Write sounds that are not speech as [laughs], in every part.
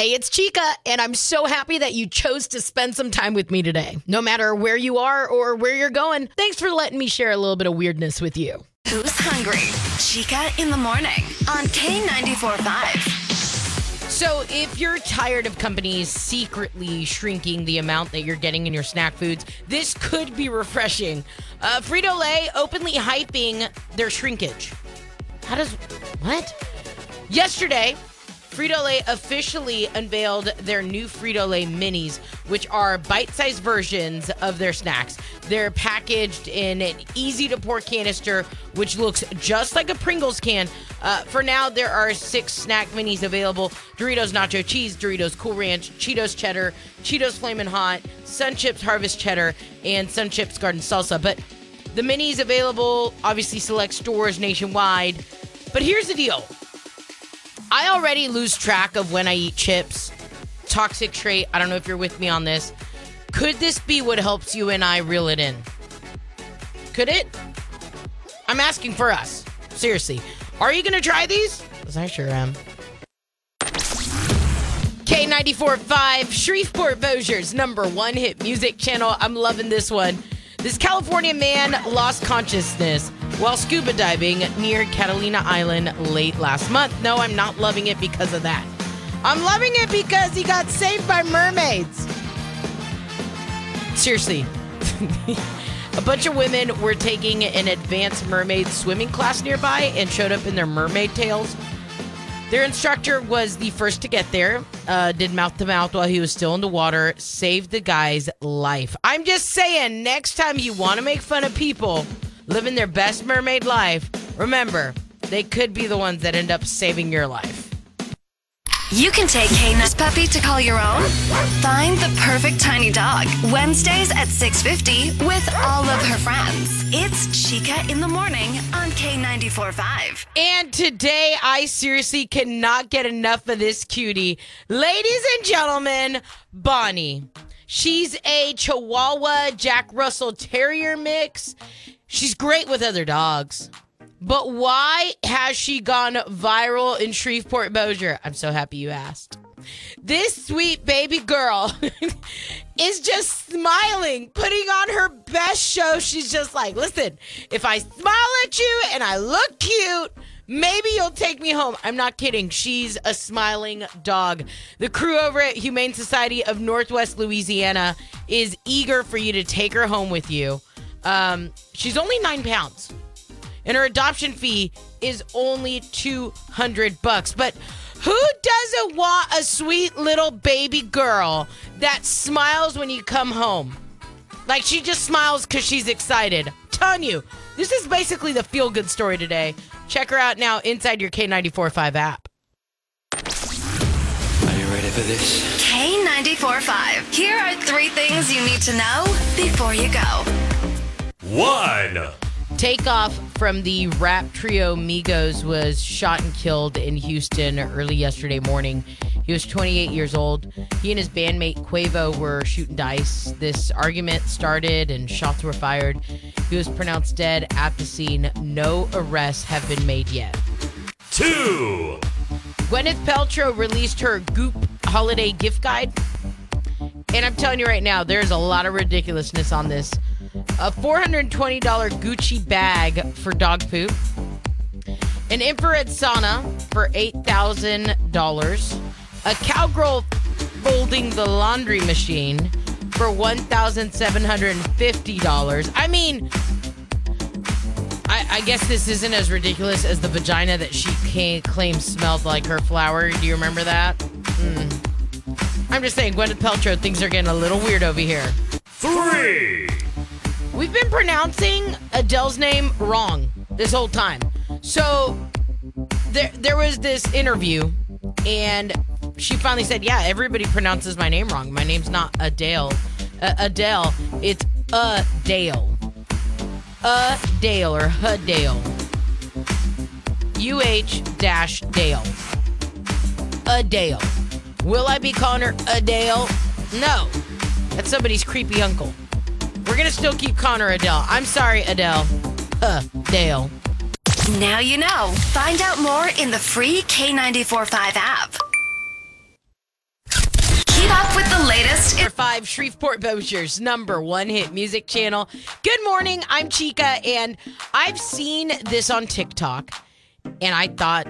Hey, it's Chica, and I'm so happy that you chose to spend some time with me today. No matter where you are or where you're going, thanks for letting me share a little bit of weirdness with you. Who's hungry? Chica in the morning on K94.5. So, if you're tired of companies secretly shrinking the amount that you're getting in your snack foods, this could be refreshing. Uh, Frito Lay openly hyping their shrinkage. How does. What? Yesterday, Frito Lay officially unveiled their new Frito Lay minis, which are bite sized versions of their snacks. They're packaged in an easy to pour canister, which looks just like a Pringles can. Uh, for now, there are six snack minis available Doritos Nacho Cheese, Doritos Cool Ranch, Cheetos Cheddar, Cheetos Flamin' Hot, Sun Chips Harvest Cheddar, and Sun Chips Garden Salsa. But the minis available, obviously, select stores nationwide. But here's the deal. I already lose track of when I eat chips. Toxic trait. I don't know if you're with me on this. Could this be what helps you and I reel it in? Could it? I'm asking for us. Seriously. Are you going to try these? Because I sure am. K94.5, Shreveport Bossier's number one hit music channel. I'm loving this one. This California man lost consciousness while scuba diving near Catalina Island late last month. No, I'm not loving it because of that. I'm loving it because he got saved by mermaids. Seriously. [laughs] A bunch of women were taking an advanced mermaid swimming class nearby and showed up in their mermaid tails. Their instructor was the first to get there, uh, did mouth to mouth while he was still in the water, saved the guy's life. I'm just saying, next time you want to make fun of people living their best mermaid life, remember, they could be the ones that end up saving your life. You can take K9's puppy to call your own. Find the perfect tiny dog Wednesdays at 6:50 with all Chica in the morning on K94.5. And today, I seriously cannot get enough of this cutie. Ladies and gentlemen, Bonnie. She's a Chihuahua Jack Russell Terrier mix. She's great with other dogs. But why has she gone viral in Shreveport Bossier? I'm so happy you asked. This sweet baby girl [laughs] is just smiling, putting on her best show. She's just like, listen, if I smile at you and I look cute, maybe you'll take me home. I'm not kidding. She's a smiling dog. The crew over at Humane Society of Northwest Louisiana is eager for you to take her home with you. Um, she's only nine pounds and her adoption fee is only 200 bucks. But who doesn't want a sweet little baby girl that smiles when you come home? Like she just smiles because she's excited. I'm telling you, this is basically the feel good story today. Check her out now inside your K945 app. Are you ready for this? K94.5. Here are three things you need to know before you go. One. Takeoff from the rap trio Migos was shot and killed in Houston early yesterday morning. He was 28 years old. He and his bandmate Quavo were shooting dice. This argument started and shots were fired. He was pronounced dead at the scene. No arrests have been made yet. Two. Gwyneth Paltrow released her Goop holiday gift guide. And I'm telling you right now, there's a lot of ridiculousness on this. A $420 Gucci bag for dog poop. An infrared sauna for $8,000. A cowgirl folding the laundry machine for $1,750. I mean, I, I guess this isn't as ridiculous as the vagina that she claims smelled like her flower. Do you remember that? Mm. I'm just saying, Gwyneth Paltrow, things are getting a little weird over here. Three. We've been pronouncing Adele's name wrong this whole time. So there, there was this interview, and she finally said, "Yeah, everybody pronounces my name wrong. My name's not Adele. Uh, Adele. It's Adele. Adele or Adele. U H dash Dale. Adele. Will I be calling her Adele? No. That's somebody's creepy uncle. We're gonna still keep Connor Adele. I'm sorry, Adele. Uh, Adele. Now you know. Find out more in the free K945 app. Keep up with the latest Number five, Shreveport Bossier's number one hit music channel. Good morning, I'm Chica, and I've seen this on TikTok, and I thought,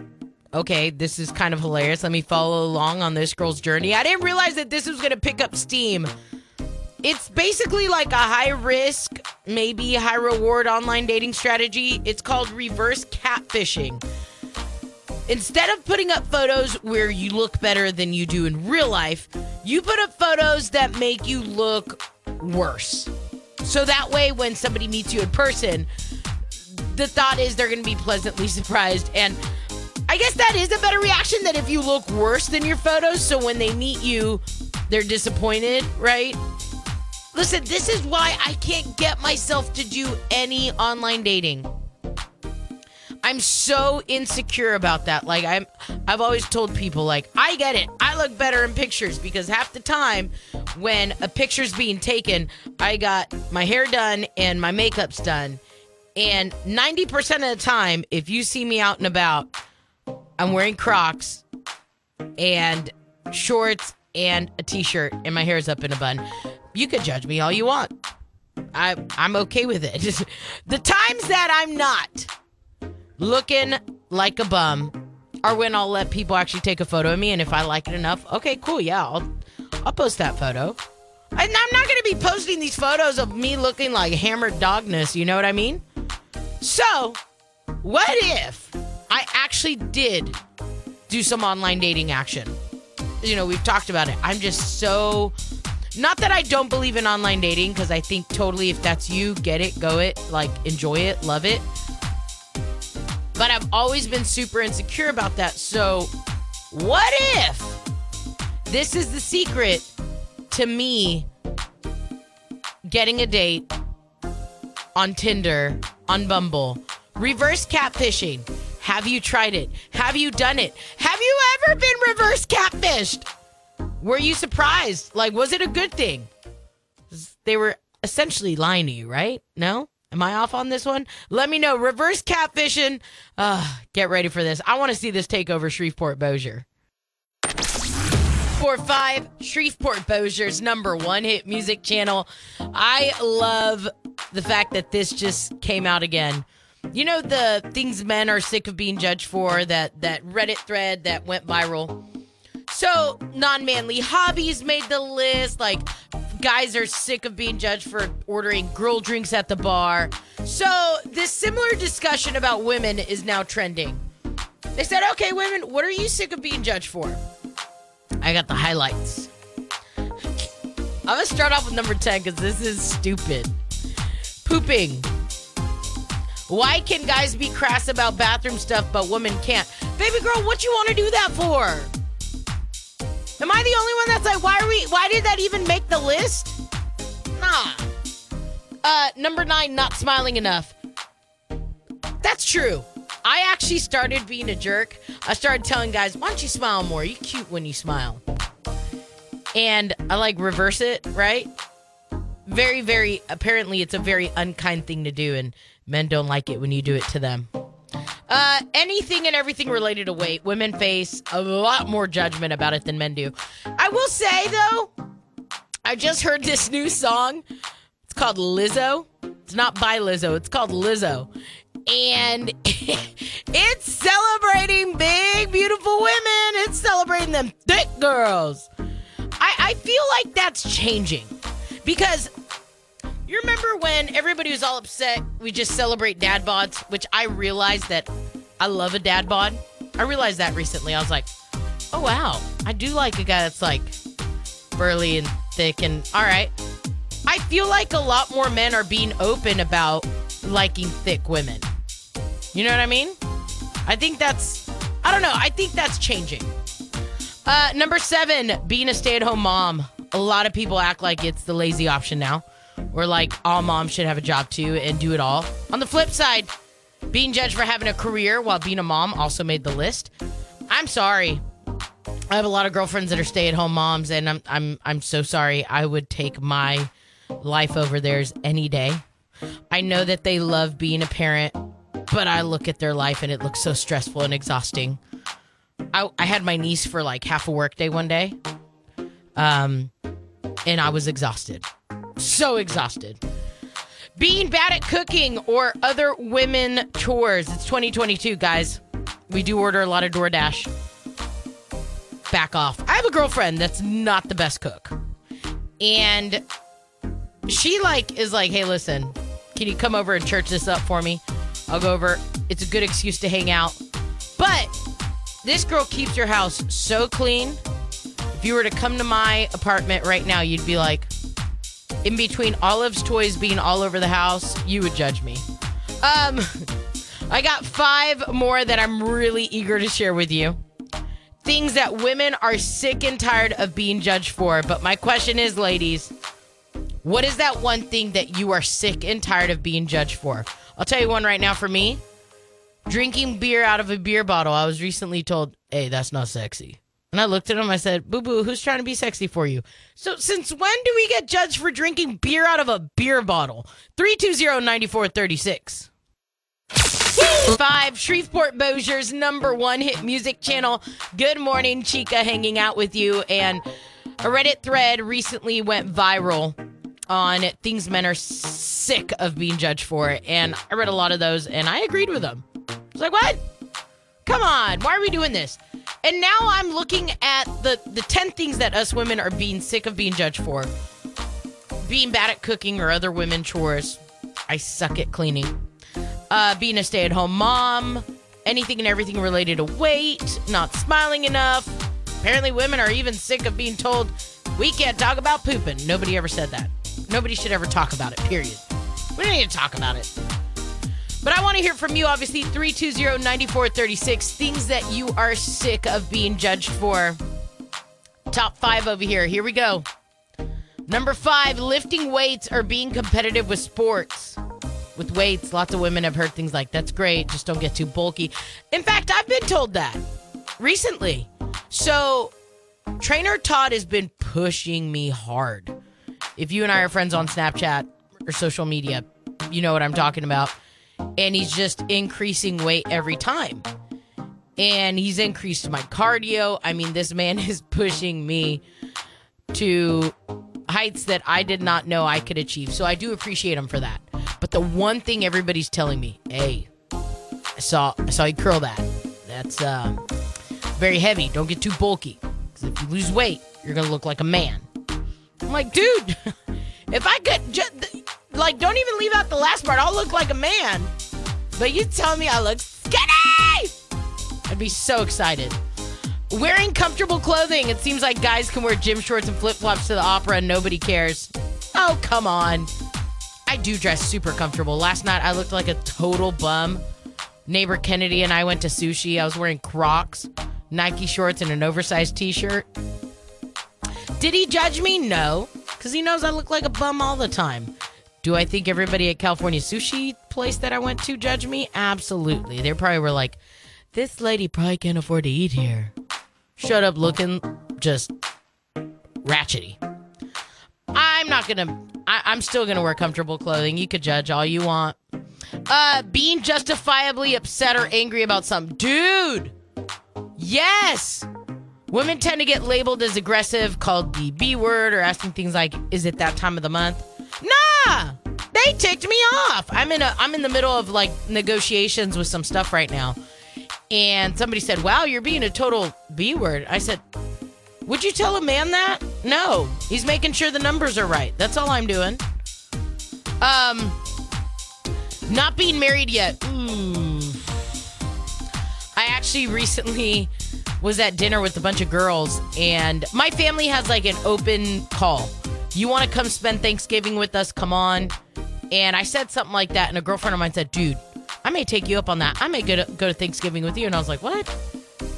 okay, this is kind of hilarious. Let me follow along on this girl's journey. I didn't realize that this was going to pick up steam. It's basically like a high risk, maybe high reward online dating strategy. It's called reverse catfishing. Instead of putting up photos where you look better than you do in real life, you put up photos that make you look worse. So that way, when somebody meets you in person, the thought is they're going to be pleasantly surprised. And I guess that is a better reaction than if you look worse than your photos. So when they meet you, they're disappointed, right? Listen, this is why I can't get myself to do any online dating. I'm so insecure about that. Like I'm I've always told people like I get it. I look better in pictures because half the time when a picture's being taken, I got my hair done and my makeup's done. And 90% of the time if you see me out and about, I'm wearing Crocs and shorts and a t-shirt and my hair's up in a bun. You could judge me all you want. I I'm okay with it. [laughs] the times that I'm not looking like a bum are when I'll let people actually take a photo of me and if I like it enough, okay, cool, yeah, I'll I'll post that photo. And I'm not going to be posting these photos of me looking like hammered dogness, you know what I mean? So, what if I actually did do some online dating action? You know, we've talked about it. I'm just so not that I don't believe in online dating because I think totally if that's you, get it, go it, like enjoy it, love it. But I've always been super insecure about that. So, what if this is the secret to me getting a date on Tinder, on Bumble? Reverse catfishing. Have you tried it? Have you done it? Have you ever been reverse catfished? Were you surprised? Like, was it a good thing? They were essentially lying to you, right? No? Am I off on this one? Let me know. Reverse catfishing. Uh, get ready for this. I want to see this take over Shreveport Bossier. Four five Shreveport Bossier's number one hit music channel. I love the fact that this just came out again. You know the things men are sick of being judged for that that Reddit thread that went viral. So non-manly hobbies made the list. Like guys are sick of being judged for ordering girl drinks at the bar. So this similar discussion about women is now trending. They said, "Okay, women, what are you sick of being judged for?" I got the highlights. I'm gonna start off with number 10 because this is stupid. Pooping. Why can guys be crass about bathroom stuff but women can't? Baby girl, what you want to do that for? Am I the only one that's like, why are we? Why did that even make the list? Nah. Uh, number nine, not smiling enough. That's true. I actually started being a jerk. I started telling guys, why don't you smile more? You cute when you smile. And I like reverse it, right? Very, very, apparently it's a very unkind thing to do, and men don't like it when you do it to them. Uh, anything and everything related to weight, women face a lot more judgment about it than men do. I will say, though, I just heard this new song. It's called Lizzo. It's not by Lizzo, it's called Lizzo and [laughs] it's celebrating big, beautiful women. It's celebrating them thick girls. I, I feel like that's changing because you remember when everybody was all upset? We just celebrate dad bods, which I realized that I love a dad bod. I realized that recently. I was like, oh wow, I do like a guy that's like burly and thick and all right. I feel like a lot more men are being open about liking thick women. You know what I mean? I think that's, I don't know, I think that's changing. Uh, number seven, being a stay at home mom. A lot of people act like it's the lazy option now, or like all moms should have a job too and do it all. On the flip side, being judged for having a career while being a mom also made the list. I'm sorry. I have a lot of girlfriends that are stay at home moms, and I'm I'm I'm so sorry. I would take my life over theirs any day. I know that they love being a parent, but I look at their life and it looks so stressful and exhausting. I, I had my niece for like half a workday one day. Um, and I was exhausted. So exhausted. Being bad at cooking or other women chores. It's 2022, guys. We do order a lot of DoorDash. Back off. I have a girlfriend that's not the best cook. And she like is like, "Hey, listen. Can you come over and church this up for me? I'll go over. It's a good excuse to hang out." But this girl keeps her house so clean. If you were to come to my apartment right now, you'd be like, in between Olive's toys being all over the house, you would judge me. Um, [laughs] I got five more that I'm really eager to share with you. Things that women are sick and tired of being judged for. But my question is, ladies, what is that one thing that you are sick and tired of being judged for? I'll tell you one right now for me drinking beer out of a beer bottle. I was recently told, hey, that's not sexy. And I looked at him, I said, Boo boo, who's trying to be sexy for you? So, since when do we get judged for drinking beer out of a beer bottle? 320 9436. Five, Shreveport Bossier's number one hit music channel. Good morning, Chica, hanging out with you. And a Reddit thread recently went viral on things men are sick of being judged for. And I read a lot of those and I agreed with them. I was like, what? Come on, why are we doing this? And now I'm looking at the, the 10 things that us women are being sick of being judged for being bad at cooking or other women chores. I suck at cleaning uh, being a stay at home mom, anything and everything related to weight, not smiling enough. Apparently, women are even sick of being told we can't talk about pooping. Nobody ever said that. Nobody should ever talk about it, period. We don't need to talk about it. But I want to hear from you, obviously, 320 9436. Things that you are sick of being judged for. Top five over here. Here we go. Number five, lifting weights or being competitive with sports with weights, lots of women have heard things like, that's great, just don't get too bulky. In fact, I've been told that recently. So, trainer Todd has been pushing me hard. If you and I are friends on Snapchat or social media, you know what I'm talking about. And he's just increasing weight every time. And he's increased my cardio. I mean, this man [laughs] is pushing me to heights that I did not know I could achieve. So I do appreciate him for that. But the one thing everybody's telling me, hey, I saw I saw you curl that. That's uh, very heavy. Don't get too bulky. Because if you lose weight, you're gonna look like a man. I'm like, dude, [laughs] if I could just like, don't even leave out the last part. I'll look like a man. But you tell me I look skinny. I'd be so excited. Wearing comfortable clothing. It seems like guys can wear gym shorts and flip flops to the opera and nobody cares. Oh, come on. I do dress super comfortable. Last night I looked like a total bum. Neighbor Kennedy and I went to sushi. I was wearing Crocs, Nike shorts, and an oversized t shirt. Did he judge me? No, because he knows I look like a bum all the time. Do I think everybody at California Sushi place that I went to judge me? Absolutely. They probably were like, this lady probably can't afford to eat here. Shut up looking just ratchety. I'm not gonna I, am still gonna wear comfortable clothing. You could judge all you want. Uh, being justifiably upset or angry about something, dude. Yes. Women tend to get labeled as aggressive, called the B word, or asking things like, "Is it that time of the month?" Nah, they ticked me off. I'm in a I'm in the middle of like negotiations with some stuff right now, and somebody said, "Wow, you're being a total B word." I said, would you tell a man that? No. He's making sure the numbers are right. That's all I'm doing. Um not being married yet. Ooh. I actually recently was at dinner with a bunch of girls and my family has like an open call. You want to come spend Thanksgiving with us? Come on. And I said something like that and a girlfriend of mine said, "Dude, I may take you up on that. I may go to, go to Thanksgiving with you." And I was like, "What?"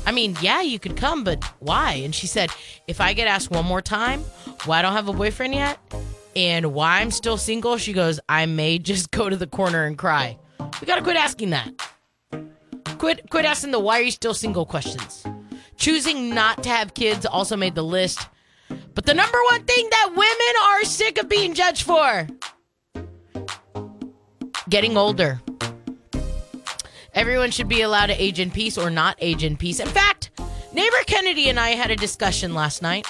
I mean, yeah, you could come, but why? And she said, if I get asked one more time why I don't have a boyfriend yet and why I'm still single, she goes, I may just go to the corner and cry. We gotta quit asking that. Quit quit asking the why are you still single questions. Choosing not to have kids also made the list. But the number one thing that women are sick of being judged for getting older. Everyone should be allowed to age in peace or not age in peace. In fact, neighbor Kennedy and I had a discussion last night.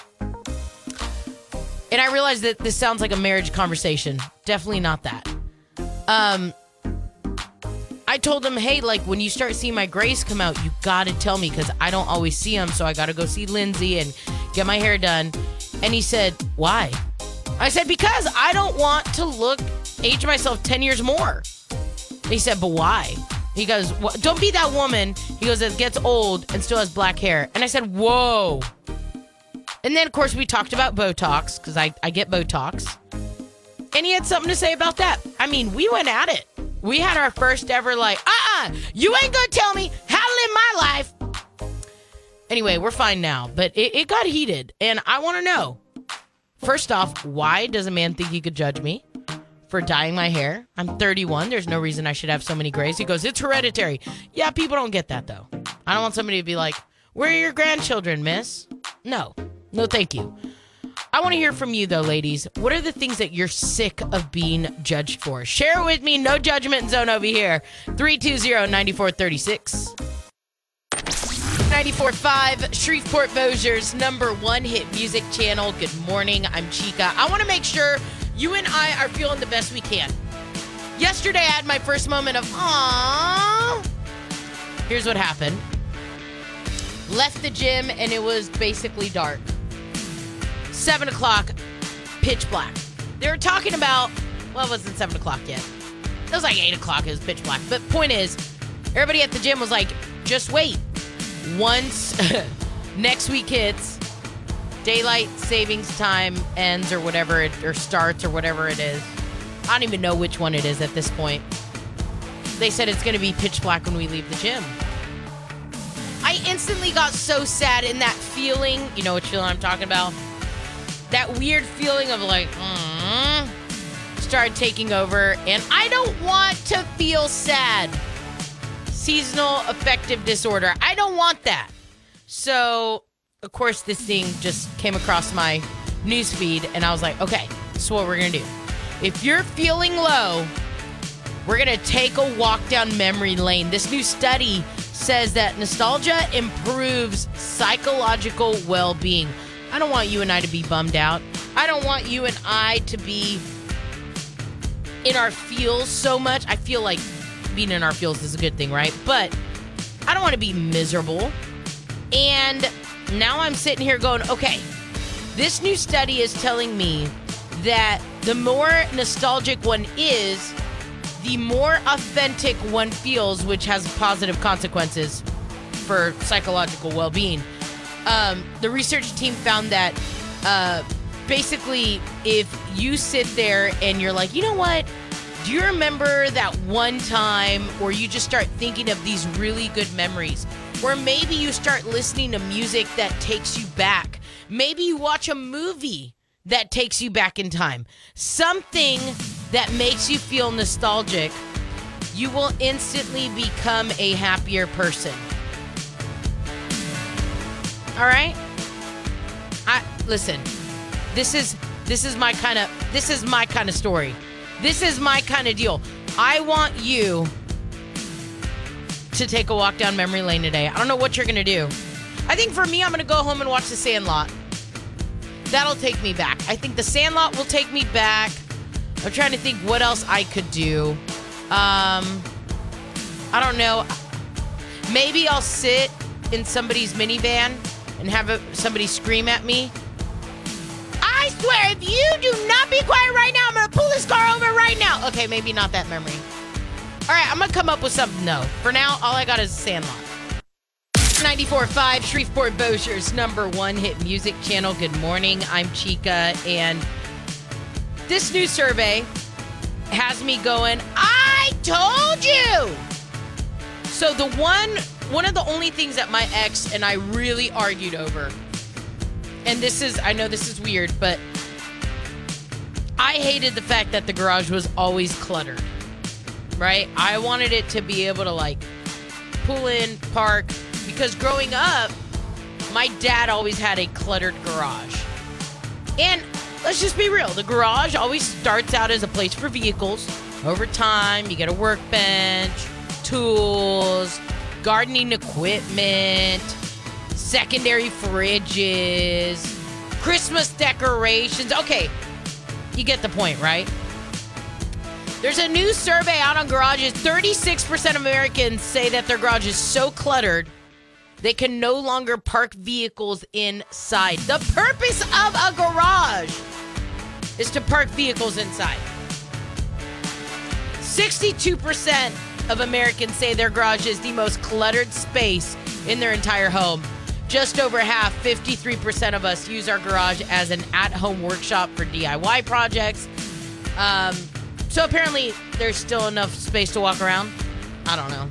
And I realized that this sounds like a marriage conversation. Definitely not that. Um, I told him, hey, like when you start seeing my grays come out, you gotta tell me because I don't always see them. So I gotta go see Lindsay and get my hair done. And he said, why? I said, because I don't want to look, age myself 10 years more. He said, but why? He goes, well, don't be that woman. He goes, that gets old and still has black hair. And I said, whoa. And then, of course, we talked about Botox because I, I get Botox. And he had something to say about that. I mean, we went at it. We had our first ever, like, uh uh you ain't gonna tell me how to live my life. Anyway, we're fine now, but it, it got heated. And I wanna know first off, why does a man think he could judge me? For dyeing my hair. I'm 31. There's no reason I should have so many grays. He goes, It's hereditary. Yeah, people don't get that though. I don't want somebody to be like, Where are your grandchildren, miss? No, no, thank you. I want to hear from you, though, ladies. What are the things that you're sick of being judged for? Share it with me. No judgment zone over here. 320 9436. 94.5 Shreveport Bossier's number one hit music channel. Good morning. I'm Chica. I want to make sure you and I are feeling the best we can. Yesterday, I had my first moment of, aww. Here's what happened left the gym, and it was basically dark. Seven o'clock, pitch black. They were talking about, well, it wasn't seven o'clock yet. It was like eight o'clock, it was pitch black. But point is, everybody at the gym was like, just wait. Once [laughs] next week hits, daylight savings time ends or whatever it or starts or whatever it is. I don't even know which one it is at this point. They said it's going to be pitch black when we leave the gym. I instantly got so sad in that feeling. You know which feeling I'm talking about? That weird feeling of like, mm, started taking over. And I don't want to feel sad. Seasonal affective disorder. I don't want that. So, of course, this thing just came across my newsfeed, and I was like, okay, so what we're to do. If you're feeling low, we're to take a walk down memory lane. This new study says that nostalgia improves psychological well being. I don't want you and I to be bummed out. I don't want you and I to be in our feels so much. I feel like being in our feels is a good thing, right? But I don't want to be miserable. And now I'm sitting here going, okay, this new study is telling me that the more nostalgic one is, the more authentic one feels, which has positive consequences for psychological well being. Um, the research team found that uh, basically, if you sit there and you're like, you know what? Do you remember that one time, where you just start thinking of these really good memories? Or maybe you start listening to music that takes you back. Maybe you watch a movie that takes you back in time. Something that makes you feel nostalgic, you will instantly become a happier person. All right? I listen. This is this is my kind of this is my kind of story. This is my kind of deal. I want you to take a walk down memory lane today. I don't know what you're going to do. I think for me I'm going to go home and watch The Sandlot. That'll take me back. I think The Sandlot will take me back. I'm trying to think what else I could do. Um, I don't know. Maybe I'll sit in somebody's minivan and have a, somebody scream at me. Swear, if you do not be quiet right now, I'm gonna pull this car over right now. Okay, maybe not that memory. All right, I'm gonna come up with something. No, for now, all I got is Sandlot. 94.5 Shreveport Bossier's number one hit music channel. Good morning. I'm Chica, and this new survey has me going, I told you. So the one one of the only things that my ex and I really argued over, and this is I know this is weird, but I hated the fact that the garage was always cluttered. Right? I wanted it to be able to like pull in, park, because growing up, my dad always had a cluttered garage. And let's just be real the garage always starts out as a place for vehicles. Over time, you get a workbench, tools, gardening equipment, secondary fridges, Christmas decorations. Okay, you get the point, right? There's a new survey out on garages. 36% of Americans say that their garage is so cluttered they can no longer park vehicles inside. The purpose of a garage is to park vehicles inside. 62% of Americans say their garage is the most cluttered space in their entire home. Just over half, 53% of us use our garage as an at home workshop for DIY projects. Um, so apparently, there's still enough space to walk around. I don't know.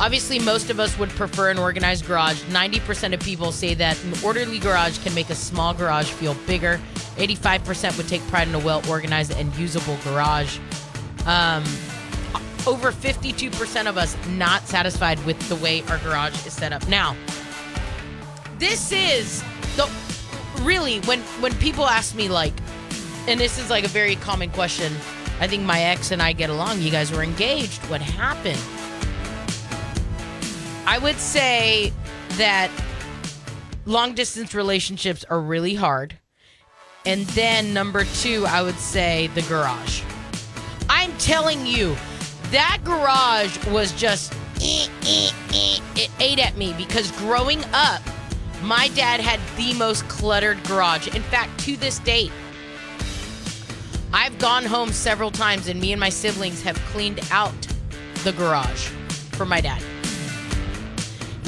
Obviously, most of us would prefer an organized garage. 90% of people say that an orderly garage can make a small garage feel bigger. 85% would take pride in a well organized and usable garage. Um, over 52% of us not satisfied with the way our garage is set up. Now, this is the really when when people ask me like and this is like a very common question. I think my ex and I get along. You guys were engaged. What happened? I would say that long distance relationships are really hard. And then number two, I would say the garage. I'm telling you, that garage was just, eh, eh, eh. it ate at me because growing up, my dad had the most cluttered garage. In fact, to this date, I've gone home several times and me and my siblings have cleaned out the garage for my dad.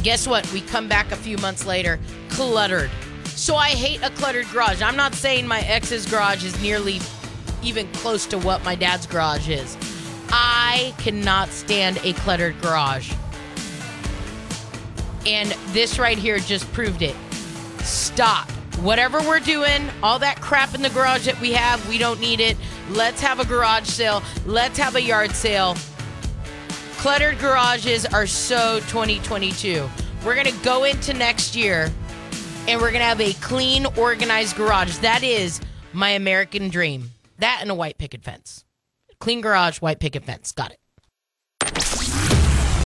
Guess what? We come back a few months later, cluttered. So I hate a cluttered garage. I'm not saying my ex's garage is nearly even close to what my dad's garage is. I cannot stand a cluttered garage. And this right here just proved it. Stop. Whatever we're doing, all that crap in the garage that we have, we don't need it. Let's have a garage sale. Let's have a yard sale. Cluttered garages are so 2022. We're going to go into next year and we're going to have a clean, organized garage. That is my American dream. That and a white picket fence. Clean garage, white picket fence. Got it.